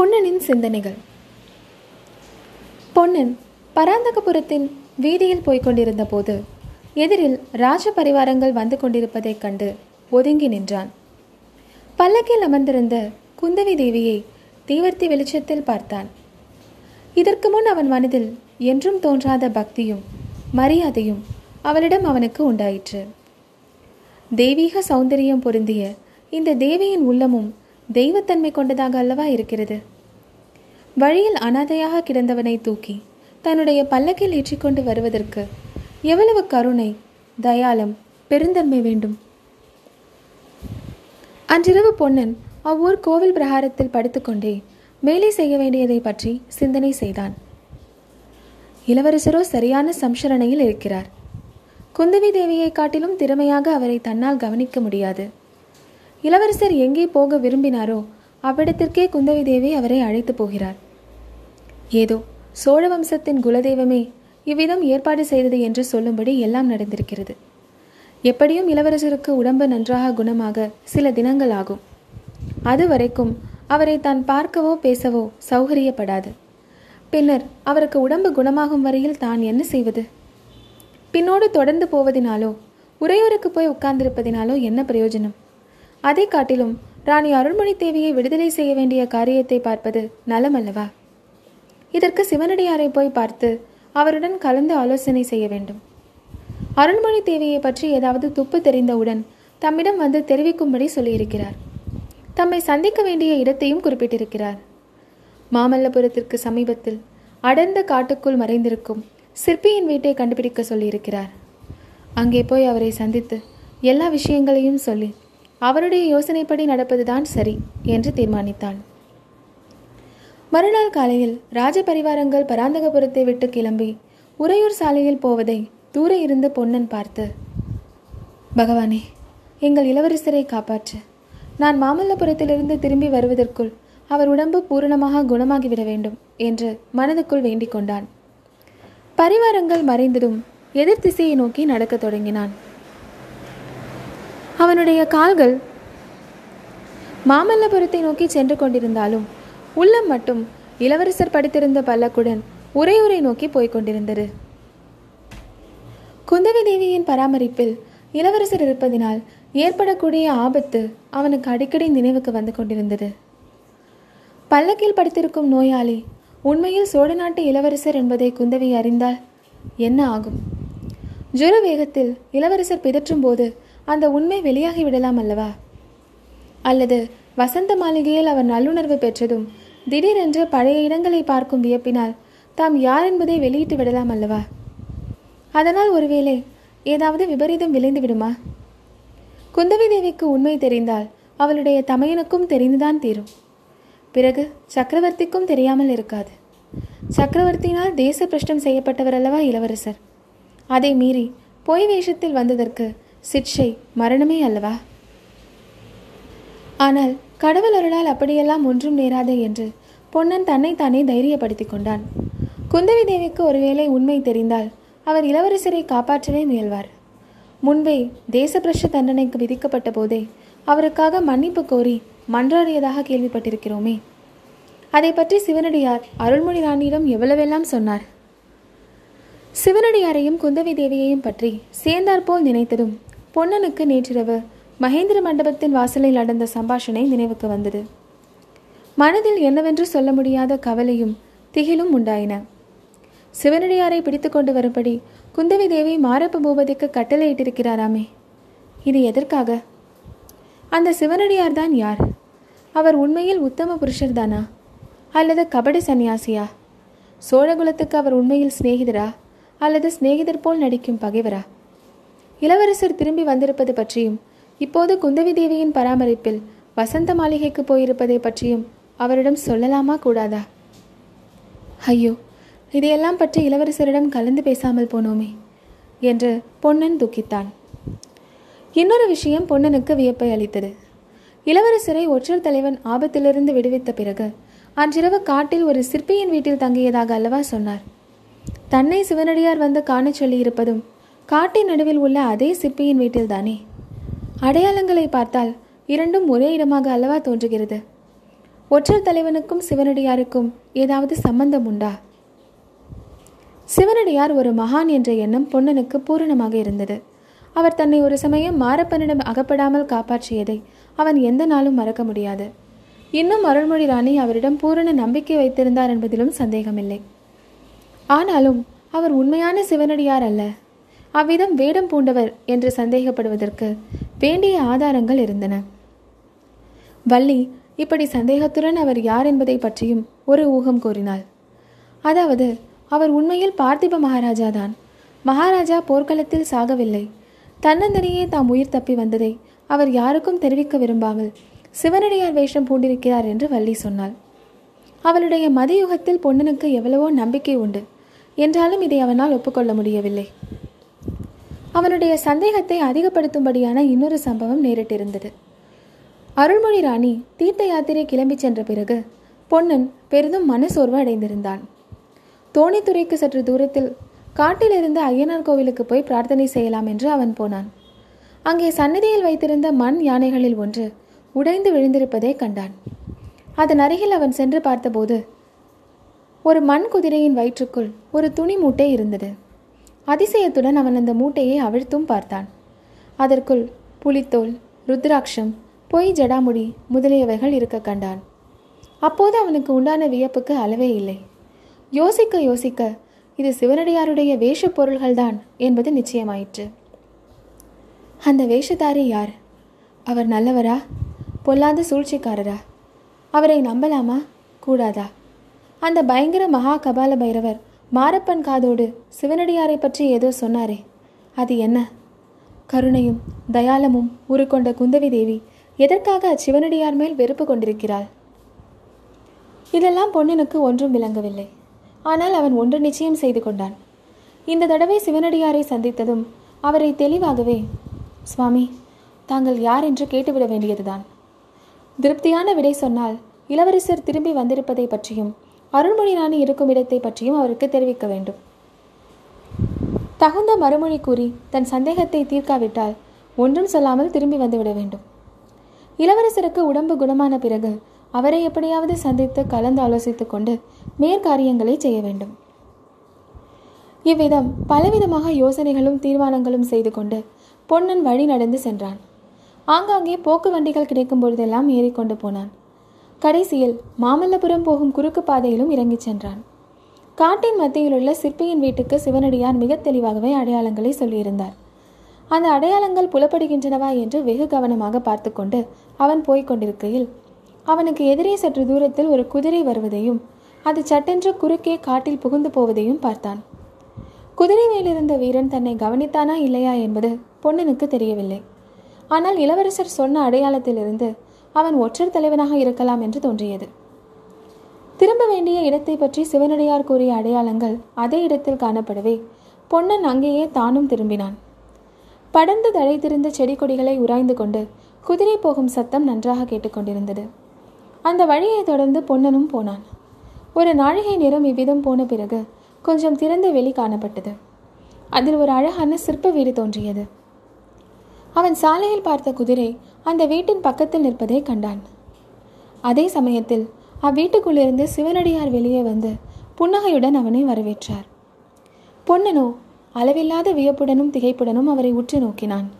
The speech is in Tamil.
பொன்னனின் சிந்தனைகள். பொன்னன் பராந்தகபுரத்தின் வீதியில் போய்கொண்டிருந்த போது எதிரில் ராஜ பரிவாரங்கள் வந்து கொண்டிருப்பதைக் கண்டு ஒதுங்கி நின்றான். பல்லக்கில் அமர்ந்திருந்த குந்தவி தேவியை தீவர்த்தி வெளிச்சத்தில் பார்த்தான். இதற்கு முன் அவன் மனதில் என்றும் தோன்றாத பக்தியும் மரியாதையும் அவளிடம் அவனுக்கு உண்டாயிற்று. தெய்வீக சௌந்தரியம் பொருந்திய இந்த தேவியின் உள்ளமும் தெய்வத்தன்மை கொண்டதாக அல்லவா இருக்கிறது? வழியில் அனாதையாக கிடந்தவனை தூக்கி தன்னுடைய பல்லக்கில் ஏற்றிக்கொண்டு வருவதற்கு எவ்வளவு கருணை தயாளம் பெருந்தன்மை வேண்டும்? அன்றிரவு பொன்னன் அவ்வூர் கோவில் பிரகாரத்தில் படுத்துக்கொண்டே மேலே செய்ய வேண்டியதை பற்றி சிந்தனை செய்தான். இளவரசரோ சரியான சம்சரணையில் இருக்கிறார். குந்தவி தேவியை காட்டிலும் திறமையாக அவரை தன்னால் கவனிக்க முடியாது. இளவரசர் எங்கே போக விரும்பினாரோ அவ்விடத்திற்கே குந்தவி தேவி அவரை அழைத்து போகிறார். ஏதோ சோழ வம்சத்தின் குலதெய்வமே இவ்விதம் ஏற்பாடு செய்தது என்று சொல்லும்படி எல்லாம் நடந்திருக்கிறது. எப்படியும் இளவரசருக்கு உடம்பு நன்றாக குணமாக சில தினங்கள் ஆகும். அது வரைக்கும் அவரை தான் பார்க்கவோ பேசவோ சௌகரியப்படாது. பின்னர் அவருக்கு உடம்பு குணமாகும் வரையில் தான் என்ன செய்வது? பின்னோடு தொடர்ந்து போவதினாலோ உரையோருக்கு போய் உட்கார்ந்திருப்பதினாலோ என்ன பிரயோஜனம்? அதை காட்டிலும் ராணி அருள்மொழி தேவியை விடுதலை செய்ய வேண்டிய காரியத்தை பார்ப்பது நலமல்லவா? இதற்கு சிவனடியாரை போய் பார்த்து அவருடன் கலந்து ஆலோசனை செய்ய வேண்டும். அருள்மொழி தேவியை பற்றி ஏதாவது துப்பு தெரிந்தவுடன் தம்மிடம் வந்து தெரிவிக்கும்படி சொல்லியிருக்கிறார். தம்மை சந்திக்க வேண்டிய இடத்தையும் குறிப்பிட்டிருக்கிறார். மாமல்லபுரத்திற்கு சமீபத்தில் அடர்ந்த காட்டுக்குள் மறைந்திருக்கும் சிற்பியின் வீட்டை கண்டுபிடிக்க சொல்லியிருக்கிறார். அங்கே போய் அவரை சந்தித்து எல்லா விஷயங்களையும் சொல்லி அவருடைய யோசனைப்படி நடப்பதுதான் சரி என்று தீர்மானித்தான். மறுநாள் காலையில் ராஜபரிவாரங்கள் பராந்தகபுரத்தை விட்டு கிளம்பி உறையூர் சாலையில் போவதை தூர இருந்து பொன்னன் பார்த்து பகவானே எங்கள் இளவரசரை காப்பாற்று. நான் மாமல்லபுரத்திலிருந்து திரும்பி வருவதற்குள் அவர் உடம்பு பூரணமாக குணமாகிவிட வேண்டும் என்று மனதுக்குள் வேண்டிக் கொண்டான். பரிவாரங்கள் மறைந்ததும் எதிர்த்திசையை நோக்கி நடக்கத் தொடங்கினான். அவனுடைய கால்கள் மாமல்லபுரத்தை நோக்கி சென்று கொண்டிருந்தாலும் உள்ளம் மட்டும் இளவரசர் படித்திருந்த பல்லக்குடன் உரையுரை நோக்கி போய்க் கொண்டிருந்தது. குந்தவி தேவியின் பராமரிப்பில் இளவரசர் இருப்பதினால் ஏற்படக்கூடிய ஆபத்து அவனுக்கு அடிக்கடி நினைவுக்கு வந்து கொண்டிருந்தது. பல்லக்கில் படுத்திருக்கும் நோயாளி உண்மையில் சோழ நாட்டு இளவரசர் என்பதை குந்தவி அறிந்தால் என்ன ஆகும்? ஜுர வேகத்தில் இளவரசர் பிதற்றும் போது அந்த உண்மை வெளியாகி விடலாம் அல்லவா? அல்லது வசந்த மாளிகையில் அவர் நல்லுணர்வு பெற்றதும் திடீரென்று பழைய இடங்களை பார்க்கும் வியப்பினால் தாம் யார் என்பதை வெளியிட்டு விடலாம் அல்லவா? அதனால் ஒருவேளை ஏதாவது விபரீதம் விளைந்து விடுமா? குந்தவி தேவிக்கு உண்மை தெரிந்தால் அவளுடைய தமையனுக்கும் தெரிந்துதான் தீரும். பிறகு சக்கரவர்த்திக்கும் தெரியாமல் இருக்காது. சக்கரவர்த்தியினால் தேச பிரஷ்டம் செய்யப்பட்டவர் அல்லவா இளவரசர்? அதை மீறி பொய் வேஷத்தில் வந்ததற்கு சிக்ஷை மரணமே அல்லவா? ஆனால் கடவுள் அருளால் அப்படியெல்லாம் ஒன்றும் நேராது என்று பொன்னன் தன்னைத்தானே தைரியப்படுத்திக் கொண்டான். குந்தவி தேவிக்கு ஒருவேளை உண்மை தெரிந்தால் அவர் இளவரசரை காப்பாற்றவே முயல்வார். முன்பே தேசபிரஷ தண்டனைக்கு விதிக்கப்பட்ட போதே அவருக்காக மன்னிப்பு கோரி மன்றாடியதாக கேள்விப்பட்டிருக்கிறோமே. அதை பற்றி சிவனடியார் அருள்மொழி ராணியிடம் எவ்வளவெல்லாம் சொன்னார்? சிவனடியாரையும் குந்தவி தேவியையும் பற்றி சேர்ந்தாற்போல் நினைத்ததும் பொன்னனுக்கு நேற்றிரவு மகேந்திர மண்டபத்தின் வாசலில் நடந்த சம்பாஷணை நினைவுக்கு வந்தது. மனதில் என்னவென்று சொல்ல முடியாத கவலையும் திகிலும் உண்டாயின. சிவனடியாரை பிடித்து கொண்டு வரும்படி குந்தவி தேவி மாரப்ப பூபதிக்கு கட்டளையிட்டிருக்கிறாராமே. இது எதற்காக? அந்த சிவனடியார் தான் யார்? அவர் உண்மையில் உத்தம புருஷர் தானா? அல்லது கபடி சந்நியாசியா? சோழகுலத்துக்கு அவர் உண்மையில் சிநேகிதரா? அல்லது சிநேகிதர் போல் நடிக்கும் பகைவரா? இளவரசர் திரும்பி வந்திருப்பது பற்றியும் இப்போது குந்தவி தேவியின் பராமரிப்பில் வசந்த மாளிகைக்கு போயிருப்பதை பற்றியும் அவரிடம் சொல்லலாமா கூடாதா? ஐயோ இதையெல்லாம் பற்றி இளவரசரிடம் கலந்து பேசாமல் போனோமே என்று பொன்னன் துக்கித்தான். இன்னொரு விஷயம் பொன்னனுக்கு வியப்பை அளித்தது. இளவரசரை ஒற்றர் தலைவன் ஆபத்திலிருந்து விடுவித்த பிறகு அன்றிரவு காட்டில் ஒரு சிற்பியின் வீட்டில் தங்கியதாக அல்லவா சொன்னார். தன்னை சிவனடியார் வந்து காண சொல்லியிருப்பதும் காட்டின் நடுவில் உள்ள அதே சிற்பியின் வீட்டில்தானே? அடையாளங்களை பார்த்தால் இரண்டும் ஒரே இடமாக அல்லவா தோன்றுகிறது? ஒற்றர் தலைவனுக்கும் சிவனடியாருக்கும் ஏதாவது சம்பந்தம் உண்டா? சிவனடியார் ஒரு மகான் என்ற எண்ணம் பொன்னனுக்கு பூரணமாக இருந்தது. அவர் தன்னை ஒரு சமயம் மாரப்பனிடம் அகப்படாமல் காப்பாற்றியதை அவன் எந்த நாளும் மறக்க முடியாது. இன்னும் அருள்மொழி ராணி அவரிடம் பூரண நம்பிக்கை வைத்திருந்தார் என்பதிலும் சந்தேகமில்லை. ஆனாலும் அவர் உண்மையான சிவனடியார் அல்ல. அவ்விதம் வேடம் பூண்டவர் என்று சந்தேகப்படுவதற்கு வேண்டிய ஆதாரங்கள் இருந்தன. வள்ளி இப்படி சந்தேகத்துடன் அவர் யார் என்பதை பற்றியும் ஒரு ஊகம் கூறினாள். அதாவது அவர் உண்மையில் பார்த்திப மகாராஜா தான். மகாராஜா போர்க்களத்தில் சாகவில்லை. தன்னந்தனியே தாம் உயிர் தப்பி வந்ததை அவர் யாருக்கும் தெரிவிக்க விரும்பாமல் சிவனடியார் வேஷம் பூண்டிருக்கிறார் என்று வள்ளி சொன்னாள். அவளுடைய மதியுகத்தில் பொன்னனுக்கு எவ்வளவோ நம்பிக்கை உண்டு. என்றாலும் இதை அவனால் ஒப்புக்கொள்ள முடியவில்லை. அவனுடைய சந்தேகத்தை அதிகப்படுத்தும்படியான இன்னொரு சம்பவம் நேரிட்டிருந்தது. அருள்மொழி ராணி தீர்த்த யாத்திரை கிளம்பி சென்ற பிறகு பொன்னன் பெரிதும் மனசோர்வு அடைந்திருந்தான். தோணித்துறைக்கு சற்று தூரத்தில் காட்டிலிருந்து ஐயனார் கோவிலுக்கு போய் பிரார்த்தனை செய்யலாம் என்று அவன் போனான். அங்கே சன்னதியில் வைத்திருந்த மண் யானைகளில் ஒன்று உடைந்து விழுந்திருப்பதை கண்டான். அதன் அருகில் அவன் சென்று பார்த்தபோது ஒரு மண் குதிரையின் வயிற்றுக்குள் ஒரு துணி மூட்டை இருந்தது. அதிசயத்துடன் அவன் அந்த மூட்டையை அவிழ்த்தும் பார்த்தான். அதற்குள் புலித்தோல் ருத்ராட்சம் பொய் ஜடாமுடி முதலியவைகள் இருக்க கண்டான். அப்போது அவனுக்கு உண்டான வியப்புக்கு அளவே இல்லை. யோசிக்க யோசிக்க இது சிவனடியாருடைய வேஷப் பொருள்கள்தான் என்பது நிச்சயமாயிற்று. அந்த வேஷதாரி யார்? அவர் நல்லவரா? பொல்லாத சூழ்ச்சிக்காரரா? அவரை நம்பலாமா? கூடாதா? அந்த பயங்கர மகா கபால பைரவர் மாரப்பன் காதோடு சிவனடியாரை பற்றி ஏதோ சொன்னாரே. அது என்ன? கருணையும் தயாளமும் உருக்கொண்ட குந்தவி தேவி எதற்காக அச்சிவனடியார் மேல் வெறுப்பு கொண்டிருக்கிறாள்? இதெல்லாம் பொண்ணனுக்கு ஒன்றும் விளங்கவில்லை. ஆனால் அவன் ஒன்று நிச்சயம் செய்து கொண்டான். இந்த தடவை சிவனடியாரை சந்தித்ததும் அவரை தெளிவாகவே சுவாமி தாங்கள் யார் என்று கேட்டுவிட வேண்டியதுதான். திருப்தியான விடை சொன்னால் இளவரசர் திரும்பி வந்திருப்பதை பற்றியும் அருள்மொழி ராணி இருக்கும் இடத்தை பற்றியும் அவருக்கு தெரிவிக்க வேண்டும். தகுந்த மறுமொழி கூறி தன் சந்தேகத்தை தீர்க்காவிட்டால் ஒன்றும் சொல்லாமல் திரும்பி வந்துவிட வேண்டும். இளவரசருக்கு உடம்பு குணமான பிறகு அவரை எப்படியாவது சந்தித்து கலந்து ஆலோசித்துக் கொண்டு மேற்காரியங்களை செய்ய வேண்டும். இவ்விதம் பலவிதமாக யோசனைகளும் தீர்மானங்களும் செய்து கொண்டு பொன்னன் வழி நடந்து சென்றான். ஆங்காங்கே போக்கு வண்டிகள் கிடைக்கும் பொழுதெல்லாம் ஏறிக்கொண்டு போனான். கடைசியில் மாமல்லபுரம் போகும் குறுக்கு பாதையிலும் இறங்கிச் சென்றான். காட்டின் மத்தியில் உள்ள சிற்பியின் வீட்டுக்கு சிவனடியார் மிக தெளிவாகவே அடையாளங்களை சொல்லியிருந்தார். அந்த அடையாளங்கள் புலப்படுகின்றனவா என்று வெகு கவனமாக பார்த்து கொண்டு அவன் போய்க் கொண்டிருக்கையில் அவனுக்கு எதிரே சற்று தூரத்தில் ஒரு குதிரை வருவதையும் அது சட்டென்று குறுக்கே காட்டில் புகுந்து போவதையும் பார்த்தான். குதிரை மேலிருந்த வீரன் தன்னை கவனித்தானா இல்லையா என்பது பொன்னனுக்கு தெரியவில்லை. ஆனால் இளவரசர் சொன்ன அடையாளத்திலிருந்து அவன் ஒற்றர் தலைவனாக இருக்கலாம் என்று தோன்றியது. திரும்ப வேண்டிய இடத்தை பற்றி சிவனடியார் கூறிய அடையாளங்கள் அதே இடத்தில் காணப்படவே பொன்னன் அங்கேயே தானும் திரும்பினான். படர்ந்து தழைத்திருந்த செடி கொடிகளை உராய்ந்து கொண்டு குதிரை போகும் சத்தம் நன்றாக கேட்டுக்கொண்டிருந்தது அந்த வழியை தொடர்ந்து பொன்னனும் போனான். ஒரு நாழிகை நேரம் இவ்விதம் போன பிறகு கொஞ்சம் திறந்த வெளி காணப்பட்டது. அதில் ஒரு அழகான சிற்ப வீடு தோன்றியது. அவன் சாலையில் பார்த்த குதிரை அந்த வீட்டின் பக்கத்தில் நிற்பதை கண்டான். அதே சமயத்தில் அவ்வீட்டுக்குள்ளிருந்து சிவனடியார் வெளியே வந்து புன்னகையுடன் அவனை வரவேற்றார். பொன்னனோ அளவில்லாத வியப்புடனும் திகைப்புடனும் அவரை உற்று நோக்கினான்.